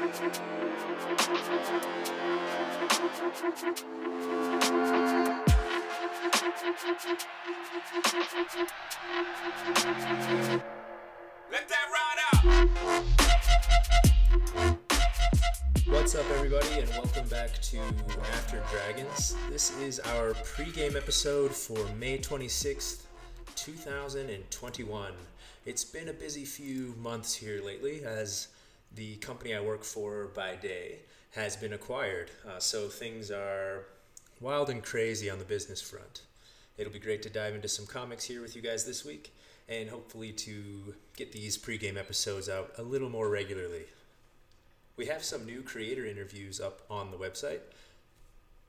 Let that ride out. What's up, everybody, and welcome back to After Dragons. This is our pregame episode for May 26th, 2021. It's been a busy few months here lately as the company I work for by day has been acquired, uh, so things are wild and crazy on the business front. It'll be great to dive into some comics here with you guys this week and hopefully to get these pregame episodes out a little more regularly. We have some new creator interviews up on the website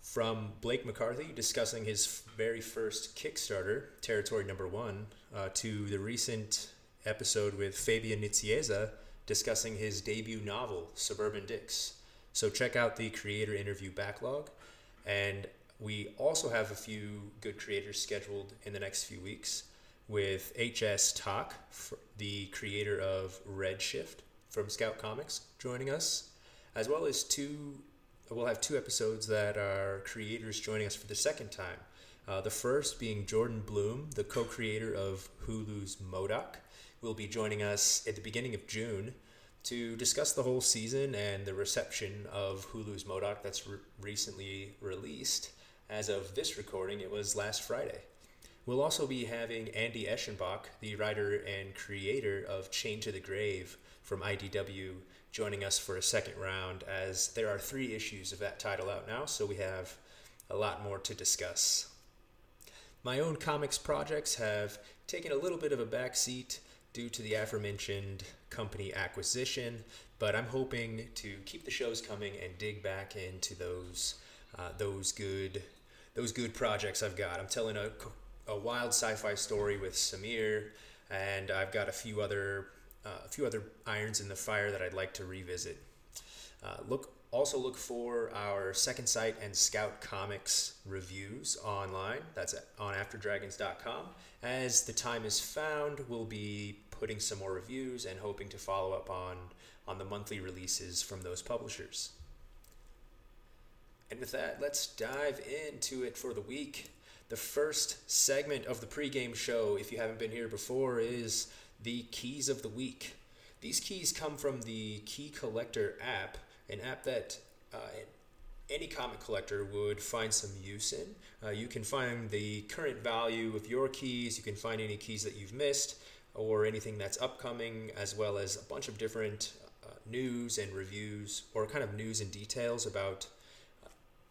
from Blake McCarthy discussing his very first Kickstarter, Territory Number One, uh, to the recent episode with Fabian Nicieza discussing his debut novel, Suburban Dicks. So check out the creator interview backlog. And we also have a few good creators scheduled in the next few weeks with HS Tak, the creator of Redshift from Scout Comics, joining us, as well as two. We'll have two episodes that are creators joining us for the second time. Uh, the first being Jordan Blum, the co-creator of Hulu's MODOK, will be joining us at the beginning of June to discuss the whole season and the reception of Hulu's MODOK that's re- recently released. As of this recording, it was last Friday. We'll also be having Andy Eschenbach, the writer and creator of Chained to the Grave from IDW, joining us for a second round, as there are three issues of that title out now, so we have a lot more to discuss. My own comics projects have taken a little bit of a backseat due to the aforementioned company acquisition, but I'm hoping to keep the shows coming and dig back into those uh, those good those good projects I've got. I'm telling a a wild sci-fi story with Samir, and I've got a few other uh, a few other irons in the fire that I'd like to revisit. Uh, look also look for our Second Sight and Scout Comics reviews online. That's on AfterDragons.com. As the time is found, we'll be putting some more reviews and hoping to follow up on on the monthly releases from those publishers. And with that, let's dive into it for the week. The first segment of the pregame show, if you haven't been here before, is the keys of the week. These keys come from the Key Collector app, an app that uh, any comic collector would find some use in. Uh, you can find the current value of your keys, you can find any keys that you've missed, or anything that's upcoming, as well as a bunch of different uh, news and reviews, or kind of news and details about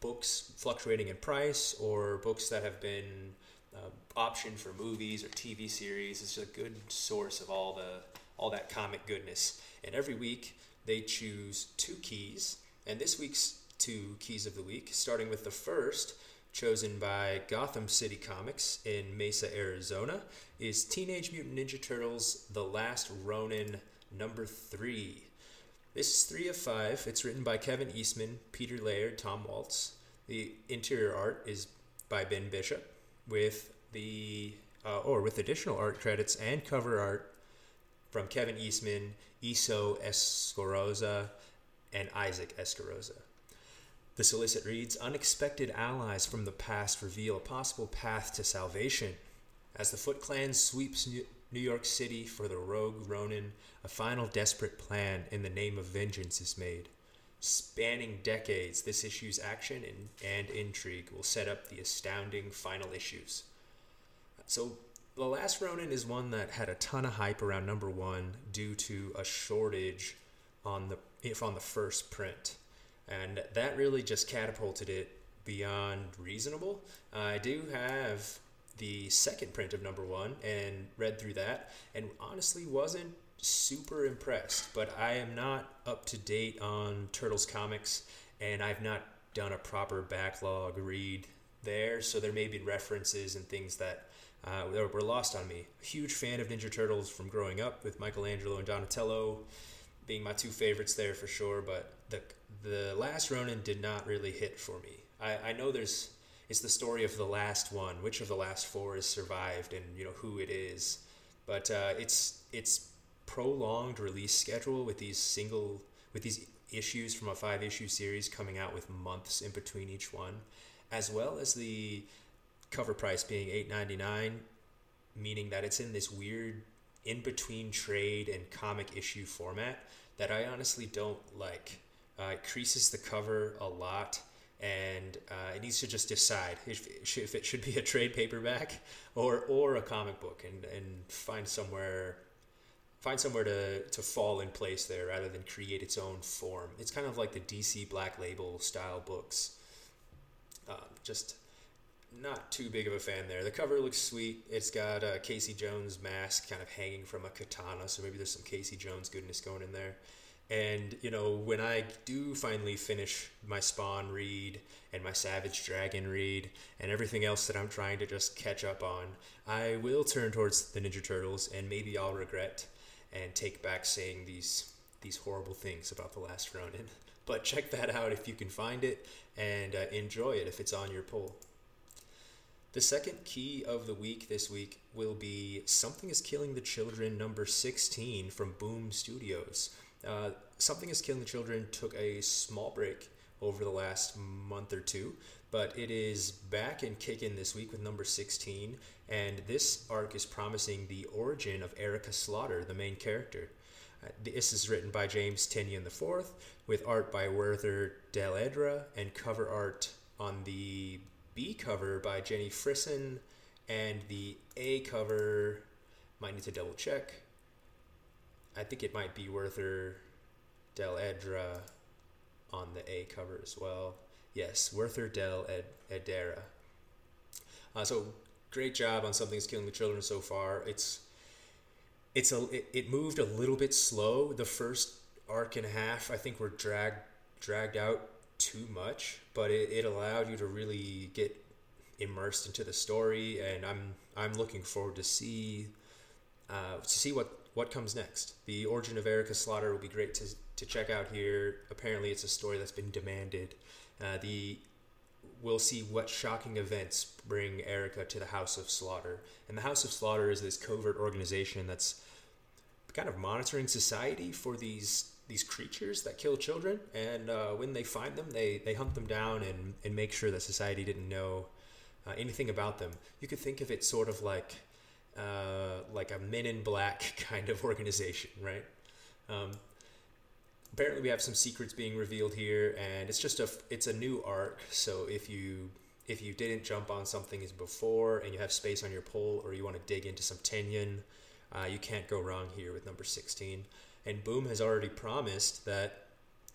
books fluctuating in price or books that have been uh, optioned for movies or TV series. It's a good source of all the all that comic goodness. And every week they choose two keys, and this week's two keys of the week, starting with the first, chosen by Gotham City Comics in Mesa, Arizona, is Teenage Mutant Ninja Turtles: The Last Ronin number three. This is three of five. It's written by Kevin Eastman, Peter Laird, Tom Waltz. The interior art is by Ben Bishop, with the uh, or with additional art credits and cover art from Kevin Eastman, Esau Escorza, and Isaac Escorza. The solicit reads Unexpected allies from the past reveal a possible path to salvation. As the Foot Clan sweeps New York City for the rogue Ronin, a final desperate plan in the name of vengeance is made. Spanning decades, this issue's action and, and intrigue will set up the astounding final issues. So, The Last Ronin is one that had a ton of hype around number one due to a shortage on the if on the first print, and that really just catapulted it beyond reasonable. I do have the second print of number one and read through that and honestly wasn't super impressed but i am not up to date on turtles comics and i've not done a proper backlog read there so there may be references and things that uh, were lost on me huge fan of ninja turtles from growing up with michelangelo and donatello being my two favorites there for sure but the the last ronin did not really hit for me i, I know there's it's the story of the last one, which of the last four has survived, and you know who it is. But uh, it's it's prolonged release schedule with these single with these issues from a five issue series coming out with months in between each one, as well as the cover price being eight ninety nine, meaning that it's in this weird in between trade and comic issue format that I honestly don't like. Uh, it creases the cover a lot, and uh, it needs to just decide if, if it should be a trade paperback or or a comic book, and, and find somewhere find somewhere to, to fall in place there rather than create its own form. It's kind of like the DC Black Label style books. Uh, just not too big of a fan there. The cover looks sweet. It's got a Casey Jones mask kind of hanging from a katana, so maybe there's some Casey Jones goodness going in there. And you know, when I do finally finish my Spawn read and my Savage Dragon read and everything else that I'm trying to just catch up on, I will turn towards the Ninja Turtles and maybe I'll regret and take back saying these these horrible things about the last Ronin. But check that out if you can find it and uh, enjoy it if it's on your pull. The second key of the week this week will be Something is Killing the Children number 16 from Boom Studios. Uh, Something is Killing the Children took a small break over the last month or two, but it is back and kicking this week with number 16, and this arc is promising the origin of Erica Slaughter, the main character. Uh, this is written by James Tynion IV, with art by Werther Dell'Edera, and cover art on the B cover by Jenny Frison, and the A cover, might need to double check. I think it might be Werther Del Edra on the A cover as well. Yes, Werther Del Ed- Edera. Uh, so great job on something's killing the children so far. It's it's a it, it moved a little bit slow. The first arc and a half, I think, were dragged dragged out too much, but it, it allowed you to really get immersed into the story, and I'm I'm looking forward to see uh, to see what what comes next. The origin of Erica Slaughter will be great to to check out here. Apparently, it's a story that's been demanded. Uh, the we'll see what shocking events bring Erica to the House of Slaughter. And the House of Slaughter is this covert organization that's kind of monitoring society for these these creatures that kill children. And uh, when they find them, they, they hunt them down and, and make sure that society didn't know uh, anything about them. You could think of it sort of like uh, like a Men in Black kind of organization, right? Um, apparently we have some secrets being revealed here and it's just a it's a new arc so if you if you didn't jump on something as before and you have space on your pole, or you want to dig into some Tynion, uh, you can't go wrong here with number 16 and boom has already promised that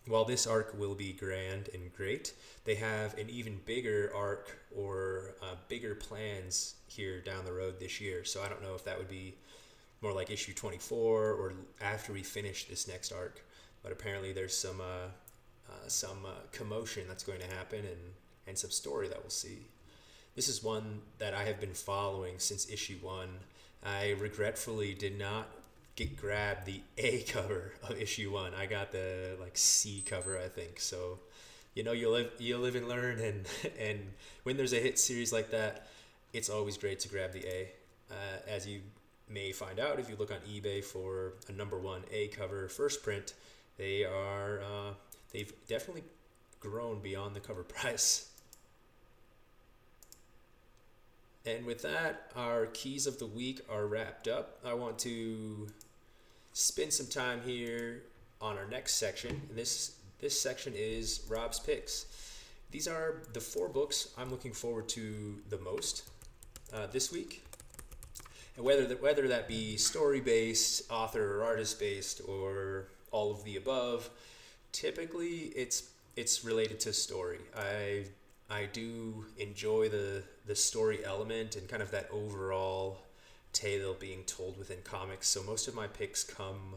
while this arc will be grand and great they have an even bigger arc or uh, bigger plans here down the road this year so i don't know if that would be more like issue 24 or after we finish this next arc but apparently there's some uh, uh, some uh, commotion that's going to happen and and some story that we'll see. This is one that I have been following since issue one. I regretfully did not get grab the A cover of issue one. I got the like C cover, I think. So, you know, you live you live and learn, and and when there's a hit series like that, it's always great to grab the A. Uh, as you may find out if you look on eBay for a number one A cover first print, they are uh, they've definitely grown beyond the cover price. And with that, our keys of the week are wrapped up. I want to spend some time here on our next section. And this this section is Rob's picks. These are the four books I'm looking forward to the most uh, this week. And whether that, whether that be story based, author or artist based, or all of the above. Typically, it's it's related to story. I I do enjoy the the story element and kind of that overall tale being told within comics. So most of my picks come,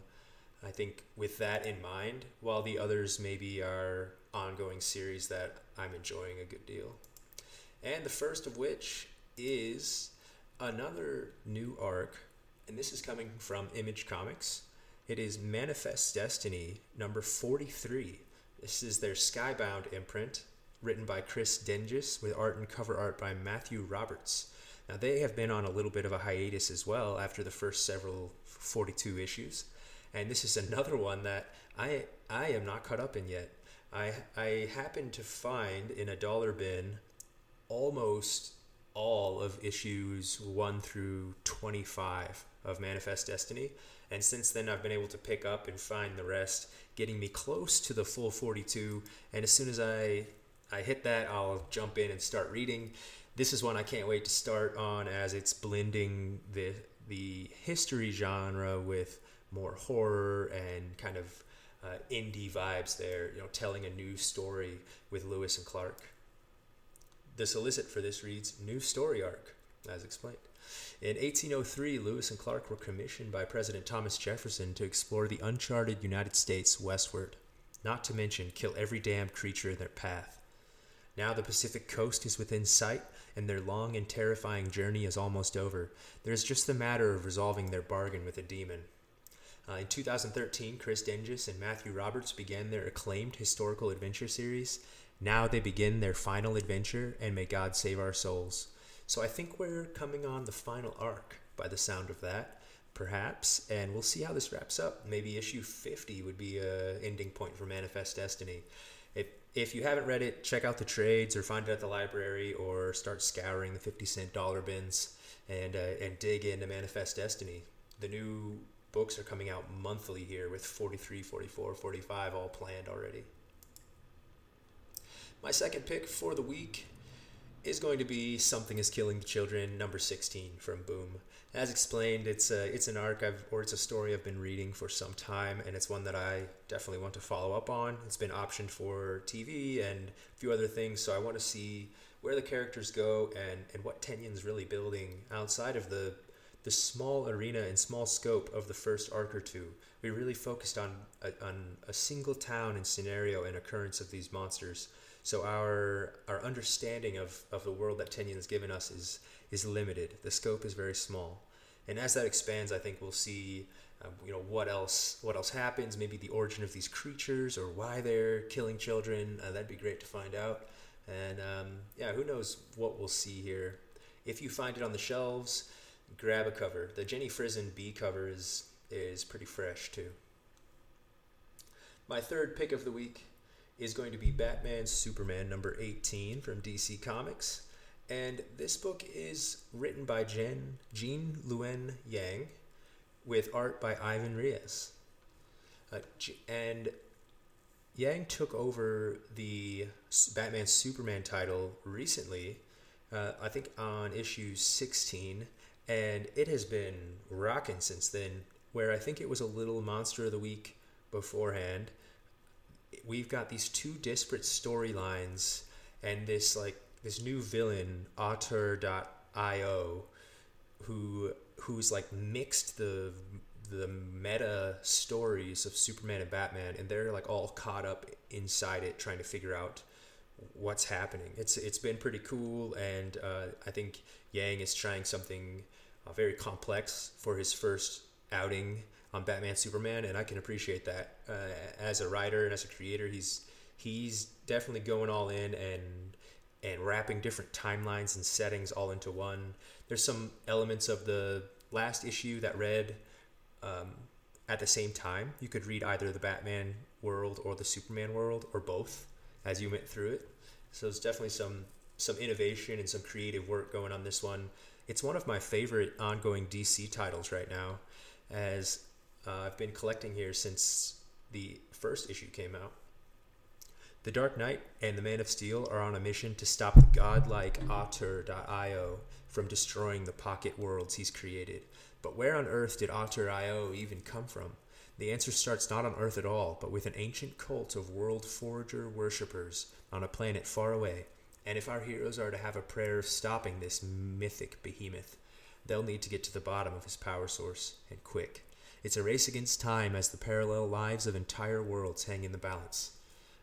I think, with that in mind. While the others maybe are ongoing series that I'm enjoying a good deal. And the first of which is another new arc, and this is coming from Image Comics. It is Manifest Destiny number 43. This is their Skybound imprint, written by Chris Dingess, with art and cover art by Matthew Roberts. Now, they have been on a little bit of a hiatus as well after the first several 42 issues. and this is another one that I I am not caught up in yet. I I happened to find in a dollar bin almost all of issues 1 through 25 of Manifest Destiny. And since then, I've been able to pick up and find the rest, getting me close to the full 42. And as soon as I, I hit that, I'll jump in and start reading. This is one I can't wait to start on as it's blending the, the history genre with more horror and kind of uh, indie vibes there, you know, telling a new story with Lewis and Clark. The solicit for this reads New Story Arc, as explained. In 1803, Lewis and Clark were commissioned by President Thomas Jefferson to explore the uncharted United States westward, not to mention kill every damned creature in their path. Now the Pacific coast is within sight, and their long and terrifying journey is almost over. There is just the matter of resolving their bargain with a demon. Uh, in 2013, Chris Dingess and Matthew Roberts began their acclaimed historical adventure series, now they begin their final adventure, and may God save our souls. So I think we're coming on the final arc by the sound of that, perhaps, and we'll see how this wraps up. Maybe issue 50 would be a ending point for Manifest Destiny. If, if you haven't read it, check out the trades or find it at the library or start scouring the 50 cent dollar bins and, uh, and dig into Manifest Destiny. The new books are coming out monthly here with 43, 44, 45 all planned already. My second pick for the week is going to be Something is Killing the Children, number 16 from Boom. As explained, it's a, it's an arc I've, or it's a story I've been reading for some time, and it's one that I definitely want to follow up on. It's been optioned for TV and a few other things, so I want to see where the characters go and, and what Tynion's really building outside of the the small arena and small scope of the first arc or two. We really focused on a, on a single town and scenario and occurrence of these monsters so our our understanding of, of the world that Tynion has given us is is limited. The scope is very small, and as that expands, I think we'll see. Um, you know what else? What else happens? Maybe the origin of these creatures or why they're killing children. Uh, that'd be great to find out. And um, yeah, who knows what we'll see here? If you find it on the shelves, grab a cover. The Jenny Frison B cover is is pretty fresh too. My third pick of the week is going to be Batman Superman number 18 from DC Comics. And this book is written by Jen, Gene Luen Yang with art by Ivan Reis. Uh, and Yang took over the Batman Superman title recently, uh, I think on issue 16, and it has been rocking since then. Where I think it was a little Monster of the Week beforehand, we've got these two disparate storylines and this like this new villain auteur.io who who's like mixed the the meta stories of Superman and Batman and they're like all caught up inside it trying to figure out what's happening. It's it's been pretty cool and uh, I think Yang is trying something uh, very complex for his first outing on Batman Superman, and I can appreciate that. Uh, as a writer and as a creator, he's he's definitely going all in and and wrapping different timelines and settings all into one. There's some elements of the last issue that read um, at the same time. You could read either the Batman world or the Superman world or both as you went through it. So there's definitely some some innovation and some creative work going on this one. It's one of my favorite ongoing DC titles right now, as uh, I've been collecting here since the first issue came out. The Dark Knight and the Man of Steel are on a mission to stop the godlike Auteur.io from destroying the pocket worlds he's created. But where on earth did Auteur.io even come from? The answer starts not on Earth at all, but with an ancient cult of world forger worshippers on a planet far away. And if our heroes are to have a prayer of stopping this mythic behemoth, they'll need to get to the bottom of his power source, and quick. It's a race against time as the parallel lives of entire worlds hang in the balance.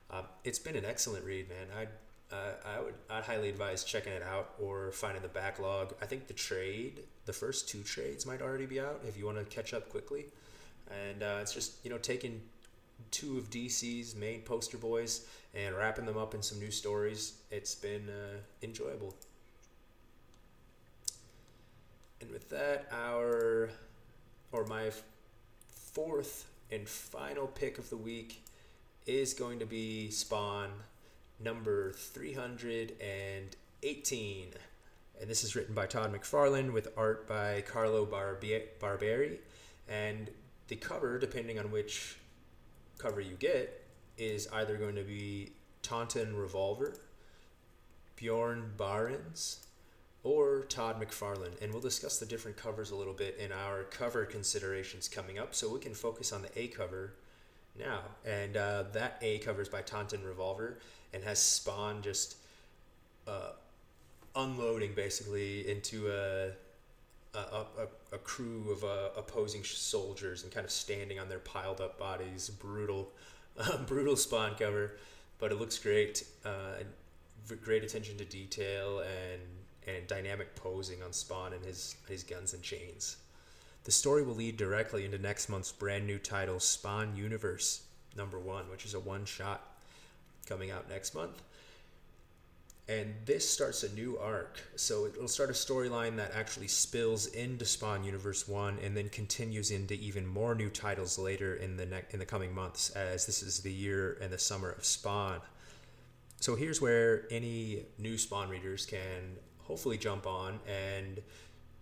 Uh, it's been an excellent read, man. I'd uh, I would I'd highly advise checking it out or finding the backlog. I think the trade, the first two trades might already be out if you want to catch up quickly. And uh, it's just you know taking two of DC's main poster boys and wrapping them up in some new stories. It's been uh, enjoyable. And with that, our or my fourth and final pick of the week is going to be Spawn number 318. And this is written by Todd McFarlane with art by Carlo Barberi. And the cover, depending on which cover you get, is either going to be Taunton Revolver, Bjorn Barends, or Todd McFarlane. And we'll discuss the different covers a little bit in our cover considerations coming up. So we can focus on the A cover now. And uh, that A cover is by Taunton Revolver and has Spawn just uh, unloading basically into a. A, a, a crew of uh, opposing soldiers and kind of standing on their piled up bodies. Brutal, brutal spawn cover, but it looks great. Uh, great attention to detail and and dynamic posing on Spawn and his, his guns and chains. The story will lead directly into next month's brand new title, Spawn Universe number one, which is a one shot coming out next month. And this starts a new arc. So it'll start a storyline that actually spills into Spawn Universe 1 and then continues into even more new titles later in the ne- in the coming months as this is the year and the summer of Spawn. So here's where any new Spawn readers can hopefully jump on and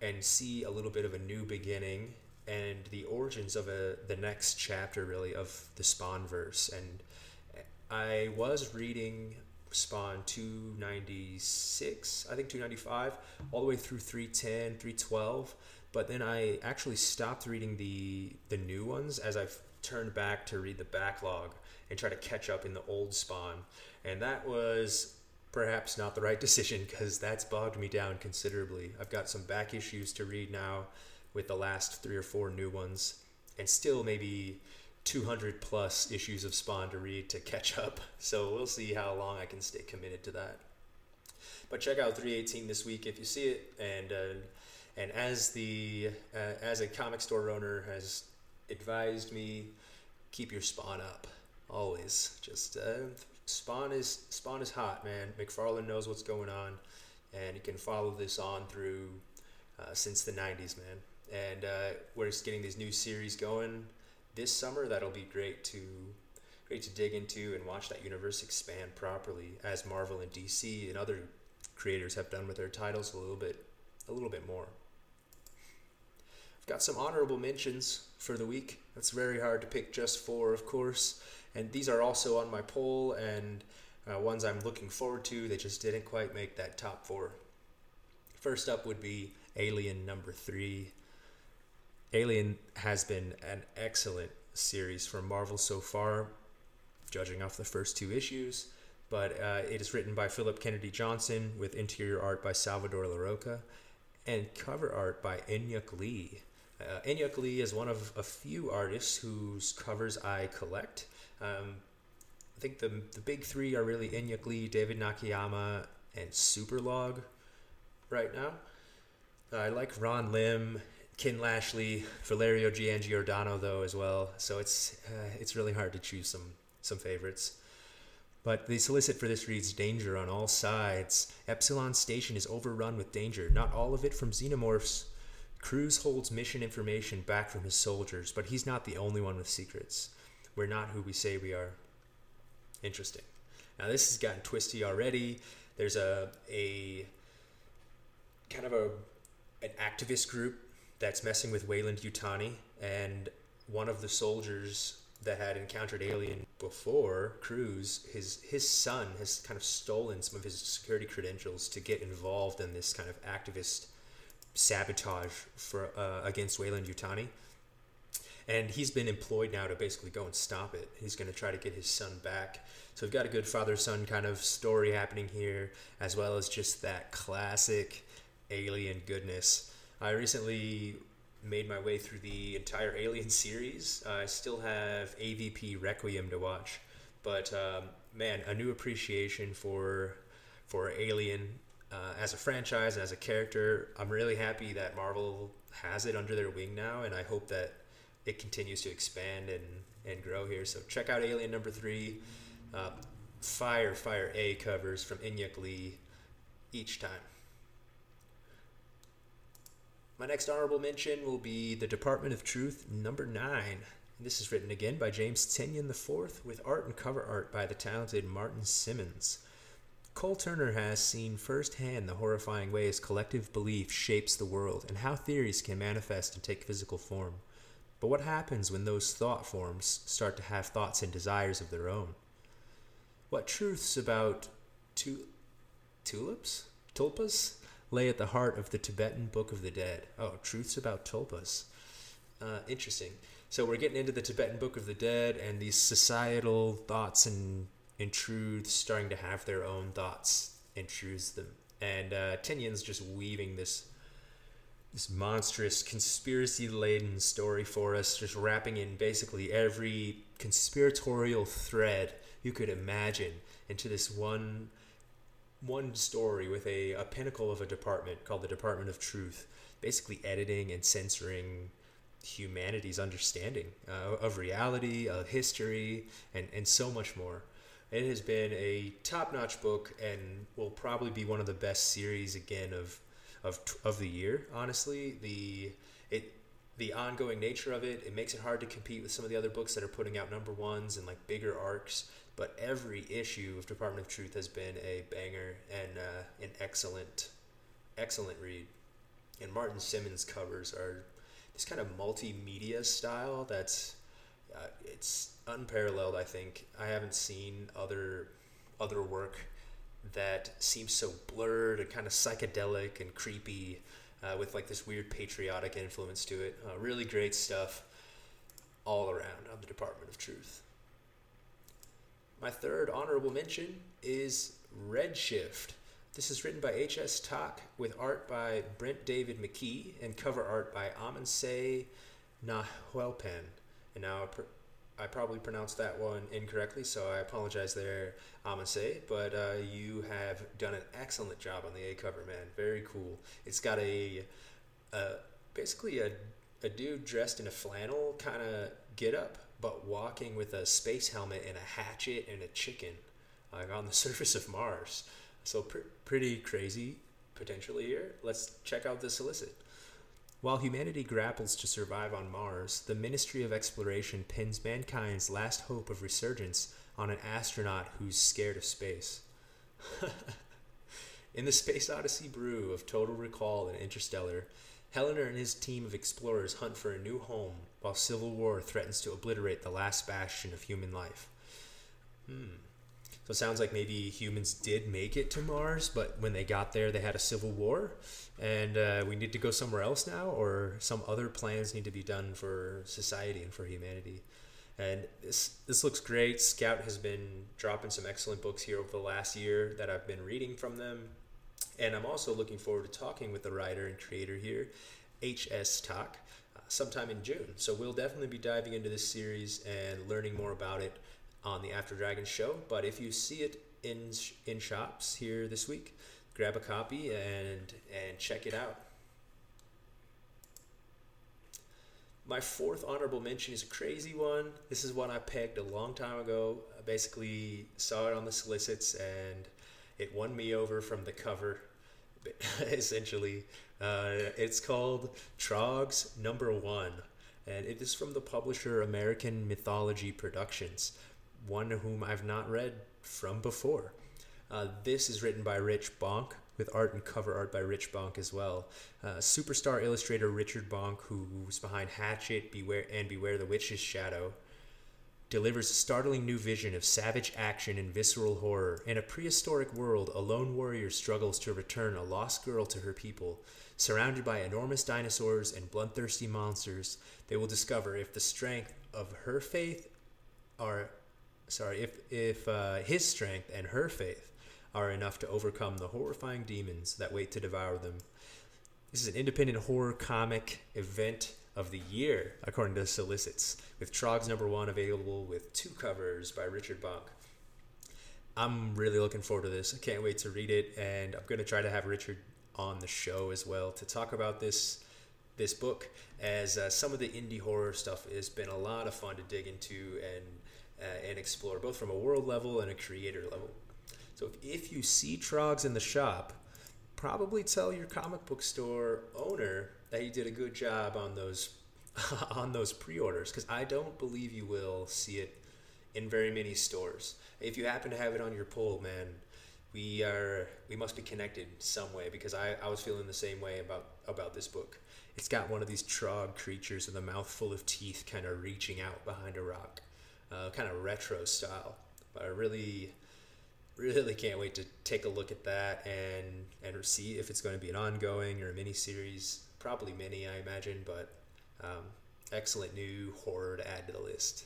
and see a little bit of a new beginning and the origins of a the next chapter really of the Spawn verse. And I was reading Spawn 296, I think 295, all the way through 310, 312. But then I actually stopped reading the the new ones as I've turned back to read the backlog and try to catch up in the old Spawn. And that was perhaps not the right decision because that's bogged me down considerably. I've got some back issues to read now with the last three or four new ones, and still maybe 200 plus issues of Spawn to read to catch up. So we'll see how long I can stay committed to that. But check out 318 this week if you see it, and uh, and as the uh, as a comic store owner has advised me, keep your Spawn up always. Just uh, Spawn is Spawn is hot, man. McFarlane knows what's going on, and you can follow this on through uh, since the '90s, man. And uh, we're just getting these new series going this summer. That'll be great to great to dig into and watch that universe expand properly, as Marvel and DC and other creators have done with their titles a little bit a little bit more. I've got some honorable mentions for the week. That's very hard to pick just four, of course and these are also on my poll and uh, ones I'm looking forward to. They just didn't quite make that top four. First up would be Alien number three. Alien has been an excellent series from Marvel so far, judging off the first two issues. But uh, it is written by Philip Kennedy Johnson with interior art by Salvador Larroca and cover art by Inhyuk Lee. Uh, Inhyuk Lee is one of a few artists whose covers I collect. Um, I think the the big three are really Inhyuk Lee, David Nakayama, and Superlog right now. Uh, I like Ron Lim, Ken Lashley, Valerio Giangiordano though as well. So it's uh, it's really hard to choose some some favorites. But the solicit for this reads Danger on all sides. Epsilon Station is overrun with danger, not all of it from xenomorphs. Cruz holds mission information back from his soldiers, but he's not the only one with secrets. We're not who we say we are. Interesting. Now this has gotten twisty already. There's a a kind of a an activist group that's messing with Weyland-Yutani, and one of the soldiers that had encountered alien before Cruz, his his son has kind of stolen some of his security credentials to get involved in this kind of activist sabotage for uh, against Weyland-Yutani and he's been employed now to basically go and stop it. He's going to try to get his son back. So we've got a good father son kind of story happening here, as well as just that classic alien goodness. I recently made my way through the entire Alien series. I still have AVP Requiem to watch, but um, man, a new appreciation for for Alien uh, as a franchise and as a character. I'm really happy that Marvel has it under their wing now, and I hope that it continues to expand and, and grow here. So check out Alien number three. Uh, fire, fire A covers from Inhyuk Lee each time. My next honorable mention will be The Department of Truth number nine. This is written again by James Tynion IV with art and cover art by the talented Martin Simmonds. Cole Turner has seen firsthand the horrifying ways collective belief shapes the world and how theories can manifest and take physical form. But what happens when those thought forms start to have thoughts and desires of their own? What truths about tu- tulips? Tulpas? Lay at the heart of the Tibetan Book of the Dead. Oh, truths about tulpas. Uh, interesting. So we're getting into the Tibetan Book of the Dead and these societal thoughts and, and truths starting to have their own thoughts and truths them. And uh, just weaving this this monstrous conspiracy laden story for us, just wrapping in basically every conspiratorial thread you could imagine into this one one story with a, a pinnacle of a department called the Department of Truth, basically editing and censoring humanity's understanding uh, of reality, of history, and, and so much more. It has been a top notch book and will probably be one of the best series again of, of, of the year, honestly. The, it, the ongoing nature of it, it makes it hard to compete with some of the other books that are putting out number ones and like bigger arcs but every issue of Department of Truth has been a banger and uh, an excellent, excellent read. And Martin Simmonds covers are this kind of multimedia style that's uh, it's unparalleled. I think I haven't seen other other work that seems so blurred and kind of psychedelic and creepy uh, with like this weird patriotic influence to it. Uh, really great stuff all around on the Department of Truth. My third honorable mention is Redshift. This is written by H.S. Tak with art by Brent David McKee and cover art by Amancay Nahuelpan. And now I probably pronounced that one incorrectly, so I apologize there, Amancay. But uh, you have done an excellent job on the A cover, man. Very cool. It's got a, a basically a, a dude dressed in a flannel kind of get up but walking with a space helmet and a hatchet and a chicken like on the surface of Mars. So pr- pretty crazy potentially here. Let's check out the solicit. While humanity grapples to survive on Mars, the Ministry of Exploration pins mankind's last hope of resurgence on an astronaut who's scared of space. In the Space Odyssey brew of Total Recall and Interstellar, Helena and his team of explorers hunt for a new home while civil war threatens to obliterate the last bastion of human life. Hmm. So it sounds like maybe humans did make it to Mars, but when they got there, they had a civil war, and uh, we need to go somewhere else now, or some other plans need to be done for society and for humanity. And this this looks great. Scout has been dropping some excellent books here over the last year that I've been reading from them. And I'm also looking forward to talking with the writer and creator here, H.S. Tak, uh, sometime in June. So we'll definitely be diving into this series and learning more about it on the After Dragon show. But if you see it in in shops here this week, grab a copy and and check it out. My fourth honorable mention is a crazy one. This is one I pegged a long time ago. I basically saw it on the solicits and it won me over from the cover. Essentially, uh, it's called Trogs Number One, and it is from the publisher American Mythology Productions, one whom I've not read from before. Uh, this is written by Rich Bonk, with art and cover art by Rich Bonk as well. Uh, superstar illustrator Richard Bonk, who's behind Hatchet, Beware, and Beware the Witch's Shadow, delivers a startling new vision of savage action and visceral horror. In a prehistoric world, a lone warrior struggles to return a lost girl to her people. Surrounded by enormous dinosaurs and bloodthirsty monsters, they will discover if the strength of her faith are sorry, if if uh, his strength and her faith are enough to overcome the horrifying demons that wait to devour them. This is an independent horror comic event of the year, according to solicits, with Trogs number one available with two covers by Richard Bonk. I'm really looking forward to this. I can't wait to read it, and I'm going to try to have Richard on the show as well to talk about this this book, as uh, some of the indie horror stuff has been a lot of fun to dig into and uh, and explore, both from a world level and a creator level. So if, if you see Trogs in the shop, probably tell your comic book store owner that you did a good job on those on those pre-orders because I don't believe you will see it in very many stores. If you happen to have it on your pull, man, we are we must be connected some way because I, I was feeling the same way about about this book. It's got one of these trog creatures with a mouth full of teeth kind of reaching out behind a rock, uh, kind of retro style. But I really, really can't wait to take a look at that and and see if it's going to be an ongoing or a mini series. Probably mini, I imagine, but um, excellent new horror to add to the list.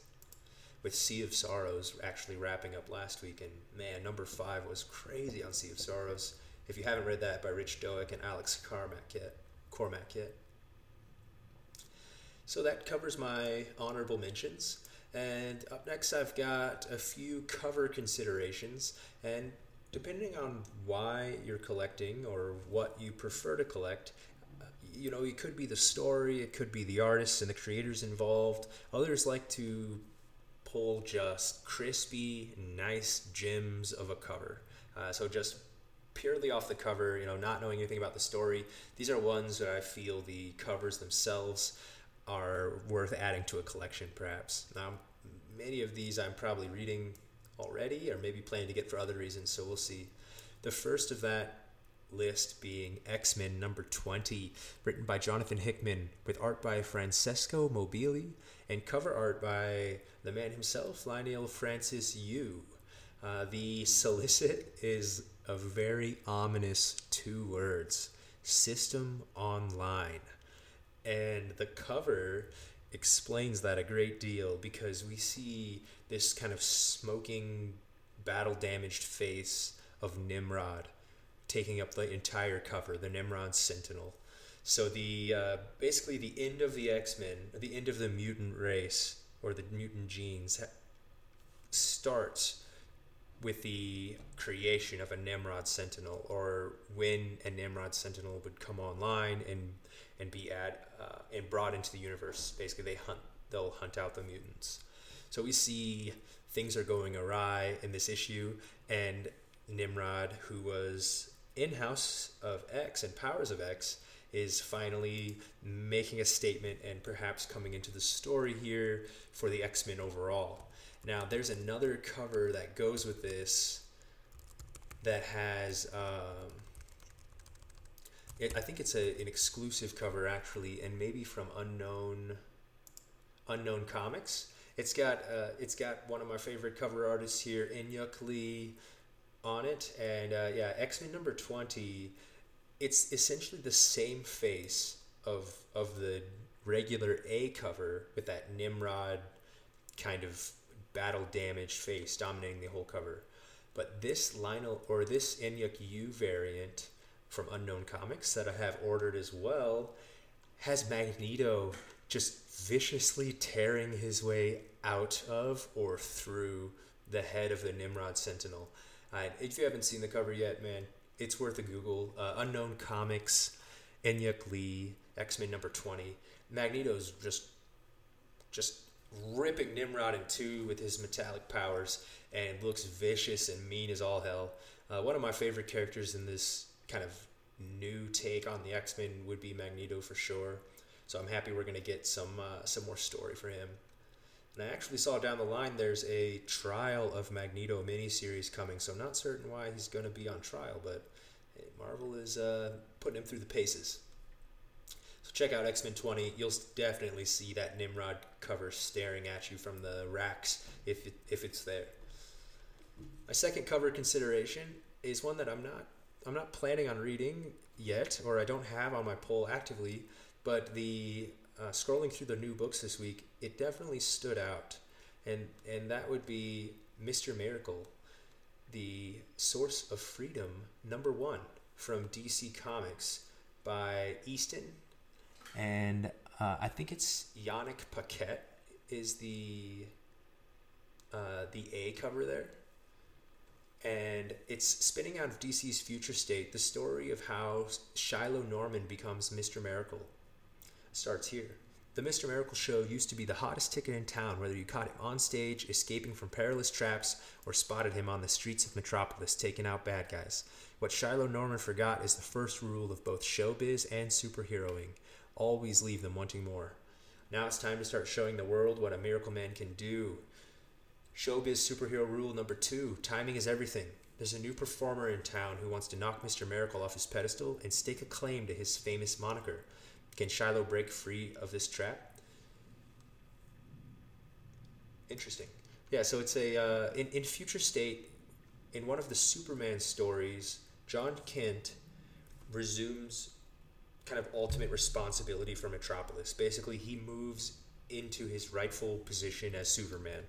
With Sea of Sorrows actually wrapping up last week, and man, number five was crazy on Sea of Sorrows. If you haven't read that by Rich Douek and Alex Carmack yet, Cormack yet. So that covers my honorable mentions. And up next, I've got a few cover considerations. And depending on why you're collecting or what you prefer to collect, uh, you know, it could be the story, it could be the artists and the creators involved. Others like to pull just crispy, nice gems of a cover. Uh, so just purely off the cover, you know, not knowing anything about the story. These are ones that I feel the covers themselves are worth adding to a collection, perhaps. Now, many of these I'm probably reading already or maybe planning to get for other reasons, so we'll see. The first of that list being X Men number 20, written by Jonathan Hickman, with art by Francesco Mobili and cover art by the man himself, Leinil Francis Yu. Uh, the solicit is a very ominous two words System Online. And the cover explains that a great deal because we see this kind of smoking, battle damaged face of Nimrod taking up the entire cover, the Nimrod Sentinel. So the uh, basically the end of the X Men, the end of the mutant race or the mutant genes, starts with the creation of a Nimrod Sentinel, or when a Nimrod Sentinel would come online and and be add uh, and brought into the universe. Basically, they hunt they'll hunt out the mutants. So we see things are going awry in this issue, and Nimrod, who was in House of X and Powers of X, is finally making a statement and perhaps coming into the story here for the X Men overall. Now, there's another cover that goes with this that has. Um, it, I think it's a, an exclusive cover actually, and maybe from unknown unknown comics. It's got uh, it's got one of my favorite cover artists here, Inhyuk Lee, on it, and uh, yeah, X Men number twenty. It's essentially the same face of of the regular A cover with that Nimrod kind of battle damaged face dominating the whole cover. But this Leinil or this Inhyuk Yu variant from Unknown Comics that I have ordered as well has Magneto just viciously tearing his way out of or through the head of the Nimrod Sentinel. Uh, if you haven't seen the cover yet, man, it's worth a Google. Uh, Unknown Comics, Inhyuk Lee, X Men number twenty. Magneto's just, just ripping Nimrod in two with his metallic powers, and looks vicious and mean as all hell. Uh, one of my favorite characters in this kind of new take on the X Men would be Magneto for sure. So I'm happy we're gonna get some uh, some more story for him. And I actually saw down the line there's a Trial of Magneto miniseries coming, so I'm not certain why he's gonna be on trial, but Marvel is uh, putting him through the paces. So check out X Men 20. You'll definitely see that Nimrod cover staring at you from the racks if it, if it's there. My second cover consideration is one that I'm not I'm not planning on reading yet, or I don't have on my pull actively, but the uh, scrolling through the new books this week, it definitely stood out, and and that would be Mister Miracle, the source of freedom number one from DC Comics by Easton, and uh, I think it's Yannick Paquette is the uh, the A cover there and it's spinning out of DC's future state the story of how Shiloh Norman becomes Mr. Miracle. Starts here. The Mr. Miracle show used to be the hottest ticket in town, whether you caught him on stage, escaping from perilous traps, or spotted him on the streets of Metropolis taking out bad guys. What Shiloh Norman forgot is the first rule of both showbiz and superheroing always leave them wanting more. Now it's time to start showing the world what a miracle man can do. Showbiz superhero rule number two timing is everything. There's a new performer in town who wants to knock Mr. Miracle off his pedestal and stake a claim to his famous moniker. Can Shilo break free of this trap? Interesting. Yeah, so it's a uh, in in Future State, in one of the Superman stories, Jon Kent resumes kind of ultimate responsibility for Metropolis. Basically, he moves into his rightful position as Superman,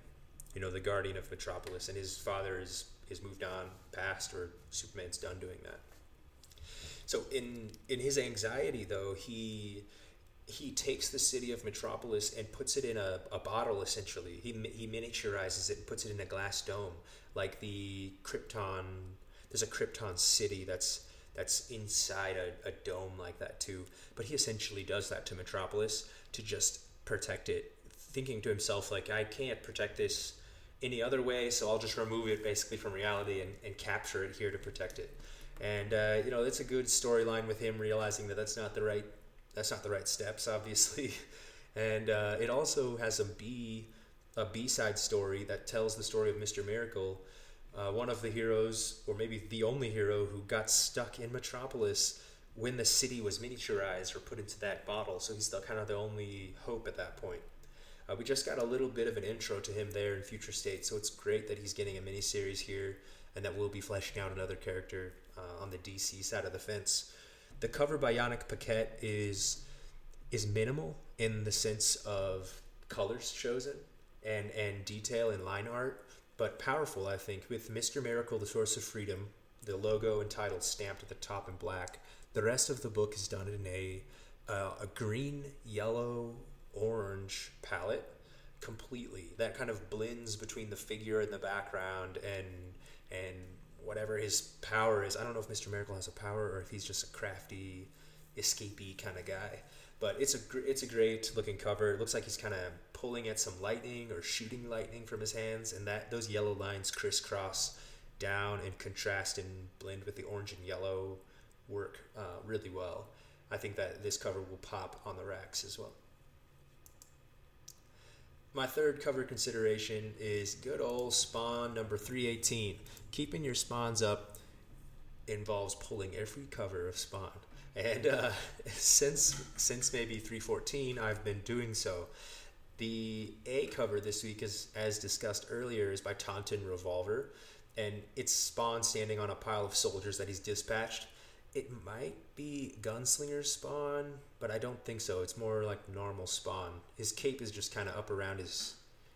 you know, the guardian of Metropolis, and his father is is moved on, past, or Superman's done doing that. So in in his anxiety, though, he he takes the city of Metropolis and puts it in a, a bottle. Essentially, he he miniaturizes it and puts it in a glass dome, like the Krypton. There's a Krypton city that's that's inside a, a dome like that too. But he essentially does that to Metropolis to just protect it, thinking to himself like, I can't protect this any other way, so I'll just remove it basically from reality and, and capture it here to protect it. And uh, you know, it's a good storyline with him realizing that that's not the right that's not the right steps, obviously. And uh, it also has a B a B side story that tells the story of Mr. Miracle, uh, one of the heroes, or maybe the only hero, who got stuck in Metropolis when the city was miniaturized or put into that bottle. So he's the, kind of the only hope at that point. Uh, we just got a little bit of an intro to him there in Future State, so it's great that he's getting a miniseries here and that we'll be fleshing out another character uh, on the DC side of the fence. The cover by Yannick Paquette is is minimal in the sense of colors chosen and and detail in line art, but powerful. I think with Mister Miracle, the Source of Freedom, the logo and title stamped at the top in black. The rest of the book is done in a uh, a green, yellow, orange palette completely. That kind of blends between the figure in the background and and whatever his power is. I don't know if Mr. Miracle has a power or if he's just a crafty, escapey kind of guy. But it's a it's a great looking cover. It looks like he's kind of pulling at some lightning or shooting lightning from his hands, and that those yellow lines crisscross down and contrast and blend with the orange and yellow work uh, really well. I think that this cover will pop on the racks as well. My third cover consideration is good old Spawn number 318. Keeping your spawns up involves pulling every cover of Spawn. And uh, since since maybe 314, I've been doing so. The A cover this week is, as discussed earlier, is by Taunton Revolver, and it's Spawn standing on a pile of soldiers that he's dispatched it might be Gunslinger Spawn, but I don't think so. It's more like normal Spawn. His cape is just kind of up around his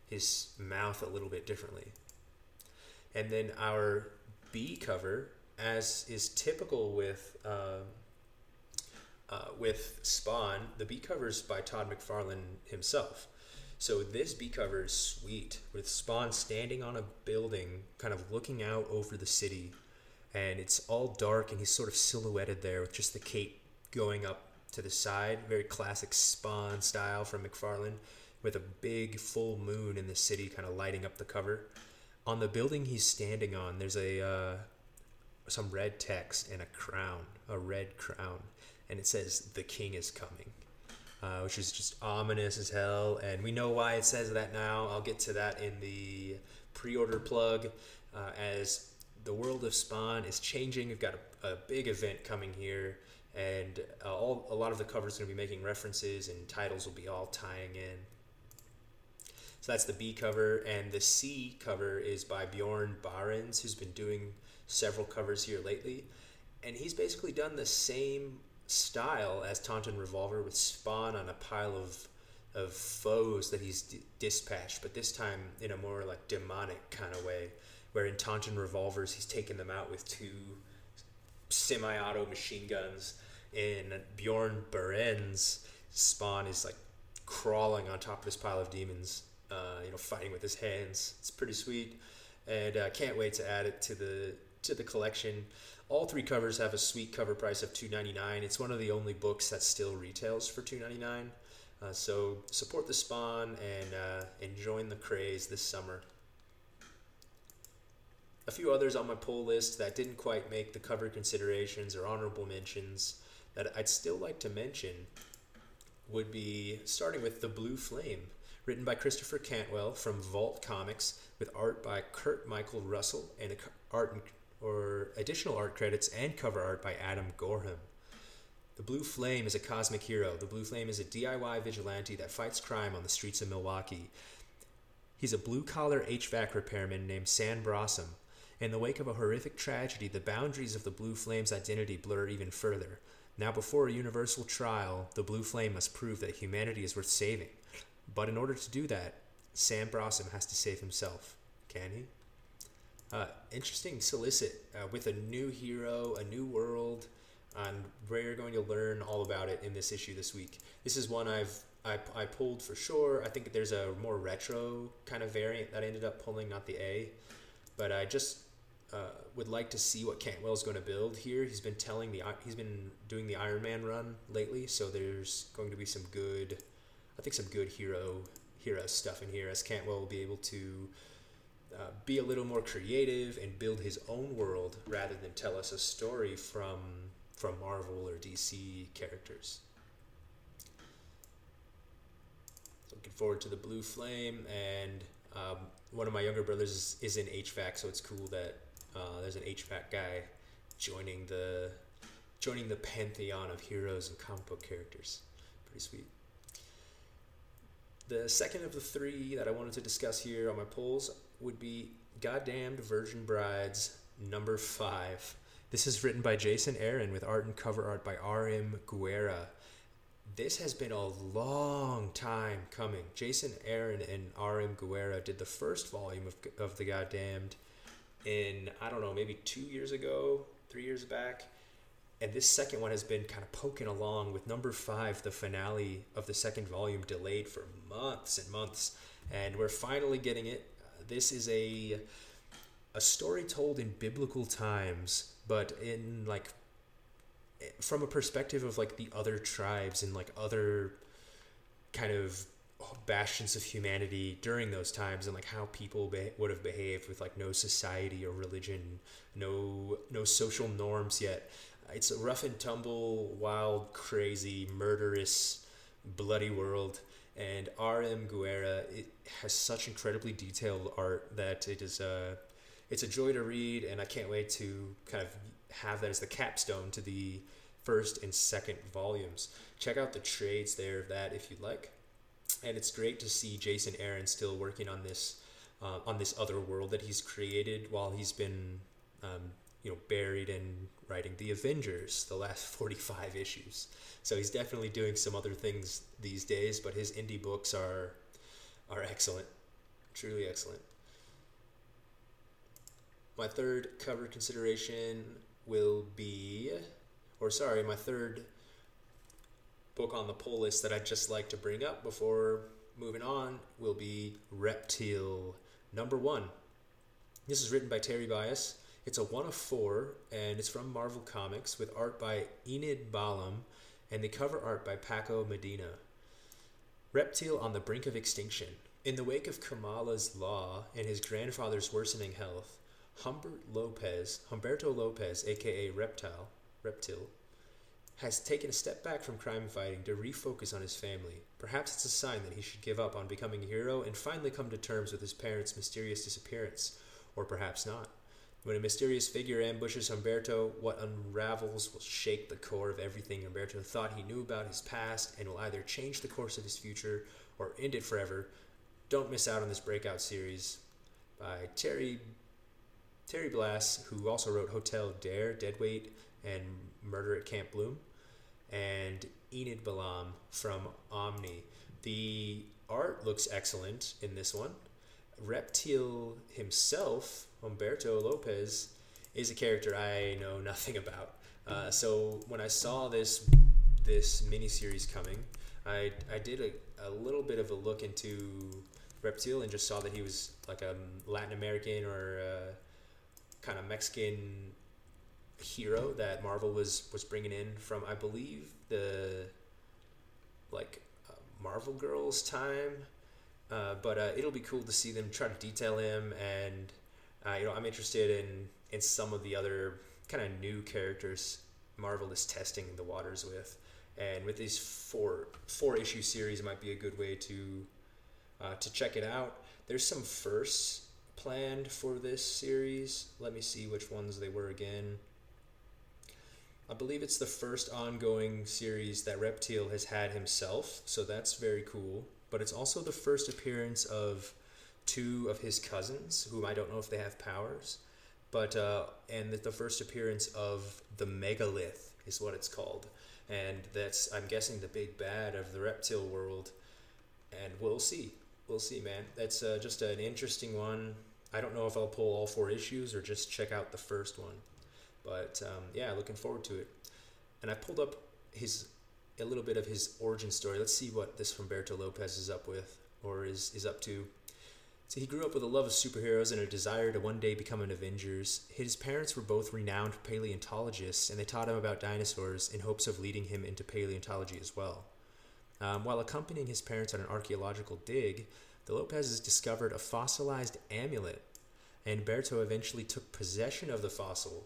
his mouth a little bit differently. And then our B cover, as is typical with uh, uh, with Spawn, the B cover is by Todd McFarlane himself. So this B cover is sweet, with Spawn standing on a building, kind of looking out over the city and it's all dark and he's sort of silhouetted there with just the cape going up to the side very classic spawn style from mcfarlane with a big full moon in the city kind of lighting up the cover. On the building he's standing on there's a uh, some red text and a crown a red crown and it says the king is coming uh, which is just ominous as hell and we know why it says that now. I'll get to that in the pre-order plug uh, as the world of Spawn is changing. We've got a, a big event coming here, and uh, all a lot of the covers going to be making references, and titles will be all tying in. So that's the B cover, and the C cover is by Bjorn Barends, who's been doing several covers here lately, and he's basically done the same style as Taunton Revolver with Spawn on a pile of of foes that he's d- dispatched, but this time in a more like demonic kind of way where in Taunton revolvers he's taken them out with two semi-auto machine guns. In Bjorn Barends, Spawn is like crawling on top of this pile of demons, uh, you know, fighting with his hands. It's pretty sweet, and uh, can't wait to add it to the to the collection. All three covers have a sweet cover price of two ninety nine. It's one of the only books that still retails for two ninety nine. Uh, so support the Spawn and uh, and join the craze this summer a few others on my pull list that didn't quite make the cover considerations or honorable mentions that I'd still like to mention would be starting with The Blue Flame, written by Christopher Cantwell from Vault Comics, with art by Kurt Michael Russell and art or additional art credits and cover art by Adam Gorham. The Blue Flame is a cosmic hero. The Blue Flame is a DIY vigilante that fights crime on the streets of Milwaukee. He's a blue collar HVAC repairman named Sam Brausam. In the wake of a horrific tragedy, the boundaries of the Blue Flame's identity blur even further. Now, before a universal trial, the Blue Flame must prove that humanity is worth saving. But in order to do that, Sam Brausam has to save himself. Can he? Uh, interesting solicit uh, with a new hero, a new world, and we're going to learn all about it in this issue this week. This is one I've I, I pulled for sure. I think there's a more retro kind of variant that I ended up pulling, not the A, but I just uh, would like to see what Cantwell's going to build here. He's been telling the he's been doing the Iron Man run lately, so there's going to be some good, I think some good hero hero stuff in here as Cantwell will be able to uh, be a little more creative and build his own world rather than tell us a story from from Marvel or DC characters. So looking forward to the Blue Flame, and um, one of my younger brothers is, is in HVAC, so it's cool that uh, there's an HVAC guy joining the joining the pantheon of heroes and comic book characters. Pretty sweet. The second of the three that I wanted to discuss here on my polls would be Goddamned Virgin Brides number five. This is written by Jason Aaron with art and cover art by R.M. Guerra. This has been a long time coming. Jason Aaron and R.M. Guerra did the first volume of, of The Goddamned in, I don't know, maybe two years ago, three years back. And this second one has been kind of poking along with number five, the finale of the second volume, delayed for months and months. And we're finally getting it. Uh, this is a a story told in biblical times, but in like from a perspective of like the other tribes and like other kind of bastions of humanity during those times and like how people be- would have behaved with like no society or religion no no social norms yet it's a rough and tumble wild crazy murderous bloody world and rm guerra it has such incredibly detailed art that it is a it's a joy to read, and I can't wait to kind of have that as the capstone to the first and second volumes. Check out the trades there of that if you'd like. And it's great to see Jason Aaron still working on this uh, on this other world that he's created while he's been um, you know buried in writing the Avengers the last 45 issues. So he's definitely doing some other things these days, but his indie books are are excellent, truly excellent. My third cover consideration will be, or sorry, my third book on the pull list that I'd just like to bring up before moving on will be Reptile number one. This is written by Terry Blas. It's a one of four, and it's from Marvel Comics with art by Enid Balam and the cover art by Paco Medina. Reptile on the brink of extinction. In the wake of Kamala's law and his grandfather's worsening health, Humbert Lopez, Humberto Lopez, aka Reptile, Reptile, has taken a step back from crime fighting to refocus on his family. Perhaps it's a sign that he should give up on becoming a hero and finally come to terms with his parents' mysterious disappearance. Or perhaps not. When a mysterious figure ambushes Humberto, what unravels will shake the core of everything Humberto thought he knew about his past and will either change the course of his future or end it forever. Don't miss out on this breakout series by Terry Terry Blas, who also wrote Hotel Dare, Deadweight, and Murder at Camp Bloom, and Enid Balam from Omni. The art looks excellent in this one. Reptile himself, Humberto Lopez, is a character I know nothing about. Uh, so when I saw this this miniseries coming, I, I did a, a little bit of a look into Reptile and just saw that he was like a Latin American or uh, kind of Mexican hero that Marvel was was bringing in from I believe the like uh, Marvel Girls time. Uh, but uh, it'll be cool to see them try to detail him, and uh, you know I'm interested in in some of the other kind of new characters Marvel is testing the waters with, And with these four four issue series, might be a good way to uh, to check it out. There's some firsts planned for this series. Let me see which ones they were again. I believe it's the first ongoing series that Reptile has had himself, so that's very cool. But it's also the first appearance of two of his cousins, whom I don't know if they have powers, but uh, and the first appearance of the megalith is what it's called, and that's I'm guessing the big bad of the reptile world, and we'll see, we'll see, man. That's uh, just an interesting one. I don't know if I'll pull all four issues or just check out the first one, but um, yeah, looking forward to it. And I pulled up his a little bit of his origin story. Let's see what this Humberto Lopez is up with or is is up to. So he grew up with a love of superheroes and a desire to one day become an Avengers. His parents were both renowned paleontologists, and they taught him about dinosaurs in hopes of leading him into paleontology as well. Um, while accompanying his parents on an archaeological dig, the Lopezes discovered a fossilized amulet, and Berto eventually took possession of the fossil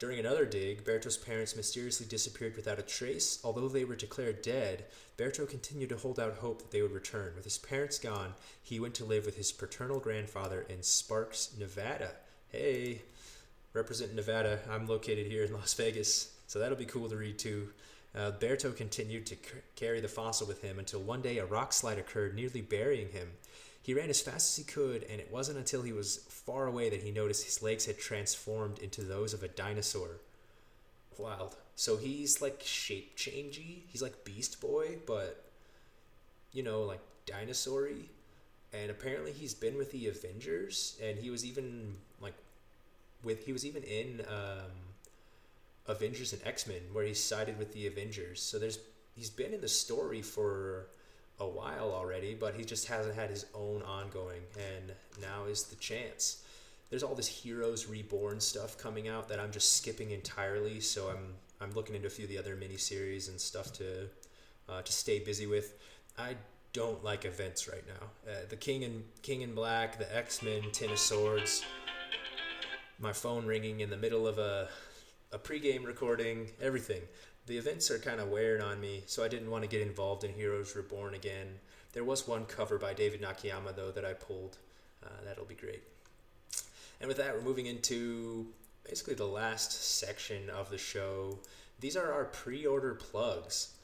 during another dig, Berto's parents mysteriously disappeared without a trace. Although they were declared dead, Berto continued to hold out hope that they would return. With his parents gone, he went to live with his paternal grandfather in Sparks, Nevada. Hey, represent Nevada. I'm located here in Las Vegas, so that'll be cool to read too. Uh, Berto continued to c- carry the fossil with him until one day a rock slide occurred, nearly burying him. He ran as fast as he could, and it wasn't until he was far away that he noticed his legs had transformed into those of a dinosaur. Wild. So he's like shape changey. He's like Beast Boy, but you know, like dinosaury. And apparently he's been with the Avengers, and he was even like with he was even in um, Avengers and X Men, where he sided with the Avengers. So there's he's been in the story for a while already, but he just hasn't had his own ongoing, and now is the chance. There's all this Heroes Reborn stuff coming out that I'm just skipping entirely, so I'm I'm looking into a few of the other miniseries and stuff to uh, to stay busy with. I don't like events right now. Uh, the King and King in Black, the X Men, Ten of Swords. My phone ringing in the middle of a a pregame recording, everything the events are kind of wearing on me, so I didn't want to get involved in Heroes Reborn again. There was one cover by David Nakayama, though, that I pulled. Uh, that'll be great. And with that, we're moving into basically the last section of the show. These are our pre order plugs.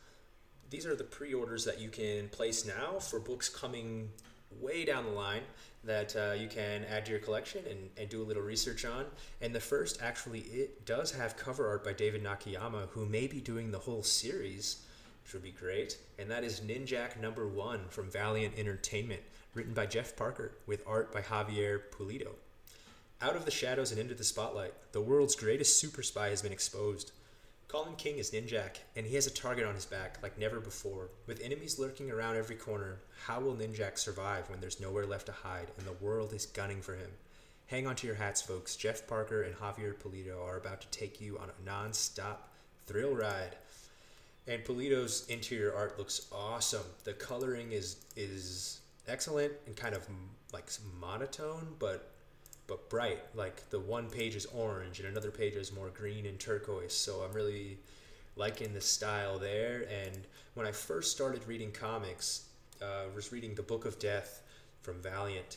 These are the pre orders that you can place now for books coming way down the line that uh, you can add to your collection and, and do a little research on. And the first, actually, it does have cover art by David Nakayama, who may be doing the whole series, which would be great. And that is Ninjak number one from Valiant Entertainment, written by Jeff Parker, with art by Javier Pulido. Out of the shadows and into the spotlight, the world's greatest super spy has been exposed. Colin King is Ninjak, and he has a target on his back like never before. With enemies lurking around every corner, how will Ninjak survive when there's nowhere left to hide and the world is gunning for him? Hang on to your hats, folks. Jeff Parker and Javier Pulido are about to take you on a non stop thrill ride. And Pulido's interior art looks awesome. The coloring is is excellent and kind of like monotone, but but bright. Like the one page is orange and another page is more green and turquoise. So I'm really liking the style there. And when I first started reading comics, uh, I was reading the Book of Death from Valiant,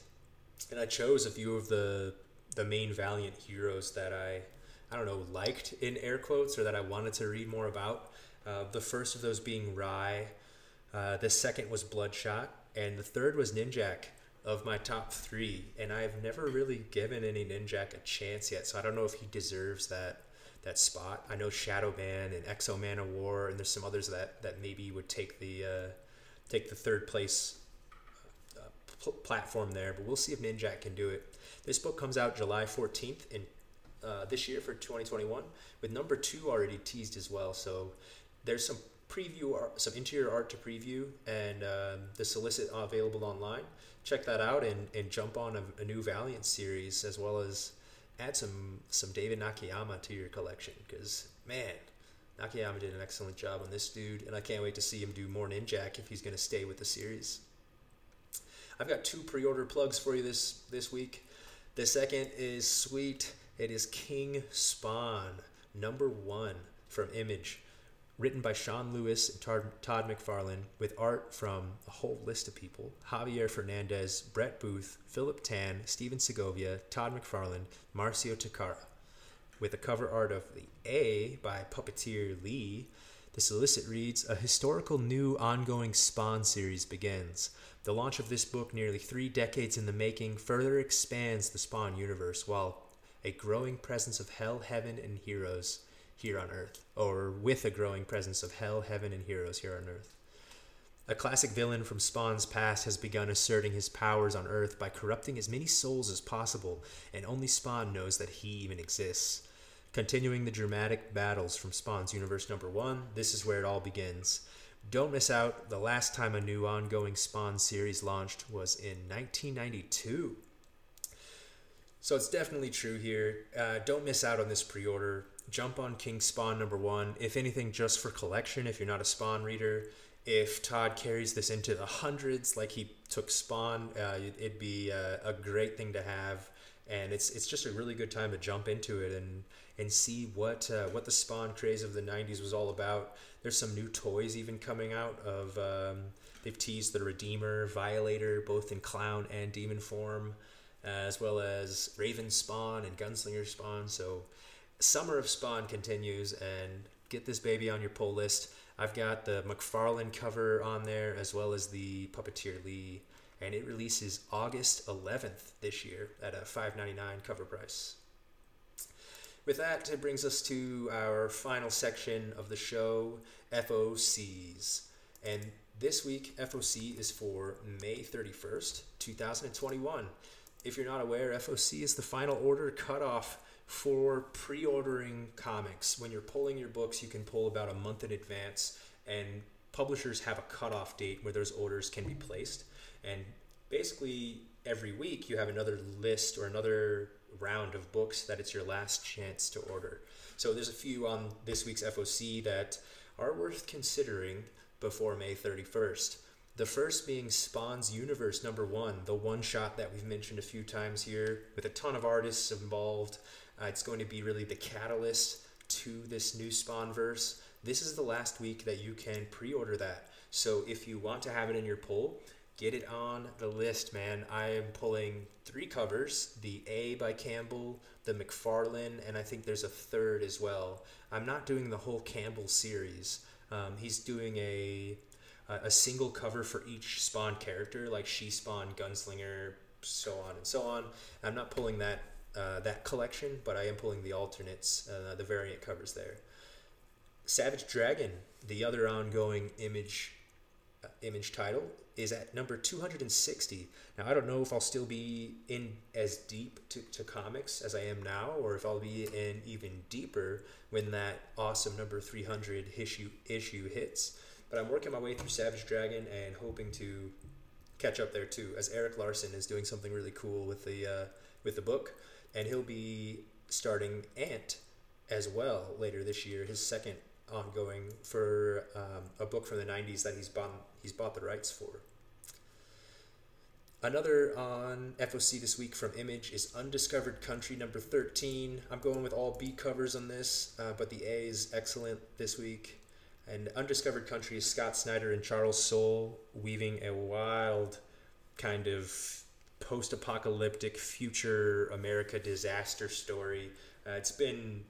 and I chose a few of the the main Valiant heroes that I I don't know liked in air quotes or that I wanted to read more about. Uh, the first of those being Rai. Uh, the second was Bloodshot, and the third was Ninjak of my top three, and I've never really given any Ninjak a chance yet. So I don't know if he deserves that that spot. I know Shadow Man and X-O Manowar, and there's some others that that maybe would take the uh, take the third place uh, pl- platform there, but we'll see if Ninjak can do it. This book comes out July 14th in uh, this year for 2021, with number two already teased as well. So there's some preview art, some interior art to preview, and um, the solicit available online check that out and, and jump on a, a new Valiant series as well as add some some David Nakayama to your collection because man, Nakayama did an excellent job on this dude, and I can't wait to see him do more Ninjak if he's going to stay with the series. I've got two pre-order plugs for you this this week. The second is sweet. It is King Spawn number one from Image. Written by Sean Lewis and Todd McFarlane, with art from a whole list of people Javier Fernandez, Brett Booth, Philip Tan, Stephen Segovia, Todd McFarlane, Marcio Takara. With the cover art of The A by Puppeteer Lee, the solicit reads A historical new ongoing Spawn series begins. The launch of this book, nearly three decades in the making, further expands the Spawn universe while a growing presence of hell, heaven, and heroes here on Earth, or with a growing presence of hell, heaven, and heroes here on Earth. A classic villain from Spawn's past has begun asserting his powers on Earth by corrupting as many souls as possible, and only Spawn knows that he even exists. Continuing the dramatic battles from Spawn's Universe number one, this is where it all begins. Don't miss out. The last time a new ongoing Spawn series launched was in 1992. So it's definitely true here. Uh, don't miss out on this pre order jump on King Spawn number one. If anything, just for collection, if you're not a Spawn reader. If Todd carries this into the hundreds, like he took Spawn, uh, it'd be a, a great thing to have. And it's it's just a really good time to jump into it and and see what uh, what the Spawn craze of the '90s was all about. There's some new toys even coming out of. Um, they've teased the Redeemer, Violator, both in clown and demon form, uh, as well as Raven Spawn and Gunslinger Spawn. So Summer of Spawn continues, and get this baby on your pull list. I've got the McFarlane cover on there as well as the Puppeteer Lee, and it releases August 11th this year at a $5.99 cover price. With that, it brings us to our final section of the show FOCs. And this week, FOC is for May 31st, 2021. If you're not aware, FOC is the final order cutoff for pre-ordering comics. When you're pulling your books you can pull about a month in advance and publishers have a cutoff date where those orders can be placed. And basically every week you have another list or another round of books that it's your last chance to order. So there's a few on this week's foc that are worth considering before may 31st the first being Spawn's Universe number one, the one shot that we've mentioned a few times here, with a ton of artists involved, uh, it's going to be really the catalyst to this new Spawn verse. This is the last week that you can pre order that. So if you want to have it in your pull, get it on the list, man. I am pulling three covers the A by Campbell, the McFarlane, and I think there's a third as well. I'm not doing the whole Campbell series. Um, he's doing a a single cover for each Spawn character, like She Spawn, Gunslinger, so on and so on. I'm not pulling that uh, that collection, but I am pulling the alternates, uh, the variant covers there. Savage Dragon, the other ongoing image uh, image title, is at number 260. Now I don't know if I'll still be in as deep to, to comics as I am now, or if I'll be in even deeper when that awesome number 300 issue issue hits. But I'm working my way through Savage Dragon and hoping to catch up there too, as Erik Larsen is doing something really cool with the uh, with the book and he'll be starting Ant as well later this year. His second ongoing for um, a book from the '90s that he's bought he's bought the rights for. Another on FOC this week from Image is Undiscovered Country number 13. I'm going with all B covers on this, uh, but the A is excellent this week. And Undiscovered Country is Scott Snyder and Charles Soule weaving a wild kind of post apocalyptic future America disaster story. Uh, it's been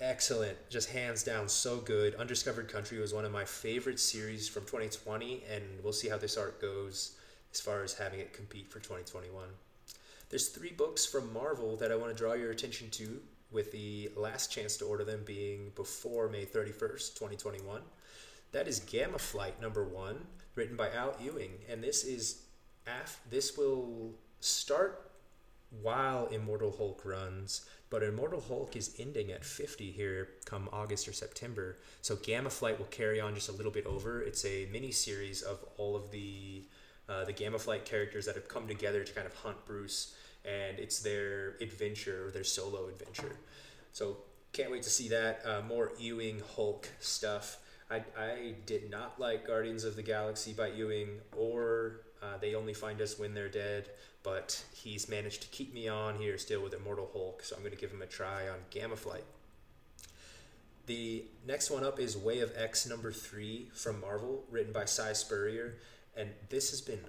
excellent, just hands down, so good. Undiscovered Country was one of my favorite series from 2020, and we'll see how this art goes as far as having it compete for 2021. There's three books from Marvel that I want to draw your attention to, with the last chance to order them being before May 31st, 2021. That is Gamma Flight number one, written by Al Ewing, and this is af- this will start while Immortal Hulk runs, but Immortal Hulk is ending at 50 here come August or September. So Gamma Flight will carry on just a little bit over. It's a mini series of all of the uh, the Gamma Flight characters that have come together to kind of hunt Bruce, and it's their adventure their solo adventure. So can't wait to see that. Uh, more Ewing Hulk stuff. I, I did not like Guardians of the Galaxy by Ewing or uh, they only find us when they're dead, but he's managed to keep me on here still with Immortal Hulk, so I'm going to give him a try on Gamma Flight. The next one up is Way of X number three from Marvel, written by Si Spurrier, and this has been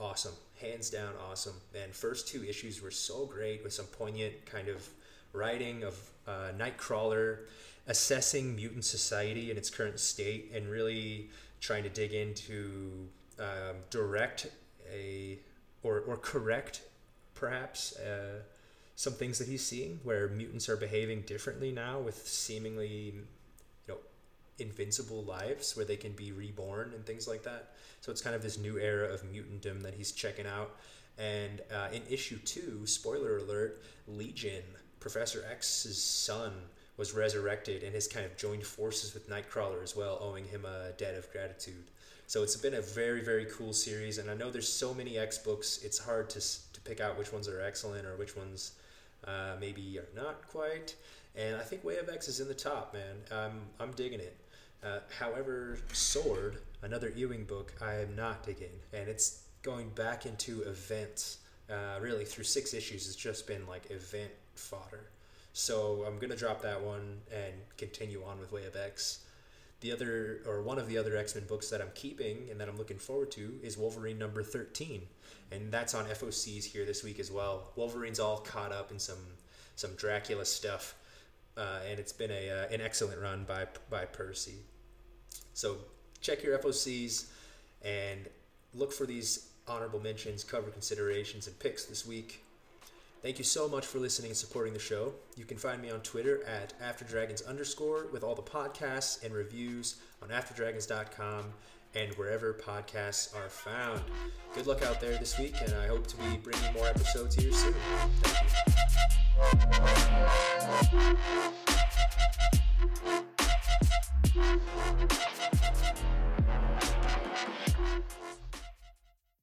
awesome, hands down awesome. And first two issues were so great with some poignant kind of writing of uh, Nightcrawler assessing mutant society in its current state and really trying to dig into um, direct a or or correct perhaps. Uh, some things that he's seeing where mutants are behaving differently now with seemingly invincible lives where they can be reborn and things like that so it's kind of this new era of mutantdom that he's checking out and uh, in issue two spoiler alert legion professor x's son was resurrected and has kind of joined forces with nightcrawler as well owing him a debt of gratitude so it's been a very very cool series and i know there's so many x books it's hard to, to pick out which ones are excellent or which ones uh, maybe are not quite. And I think Way of X is in the top, man. Um, I'm digging it. Uh, however, Sword, another Ewing book, I am not digging. And it's going back into events. Uh, really, through six issues, it's just been like event fodder. So I'm to drop that one and continue on with Way of X. The other, or one of the other X Men books that I'm keeping and that I'm looking forward to is Wolverine number 13 and that's on FOCs here this week as well. Wolverine's all caught up in some some Dracula stuff, uh, and it's been a uh, an excellent run by by Percy. So check your FOCs and look for these honorable mentions, cover considerations, and picks this week. Thank you so much for listening and supporting the show. You can find me on Twitter at AfterDragons underscore with all the podcasts and reviews on AfterDragons.com and wherever podcasts are found. Good luck out there this week, and I hope to be bringing more episodes here soon.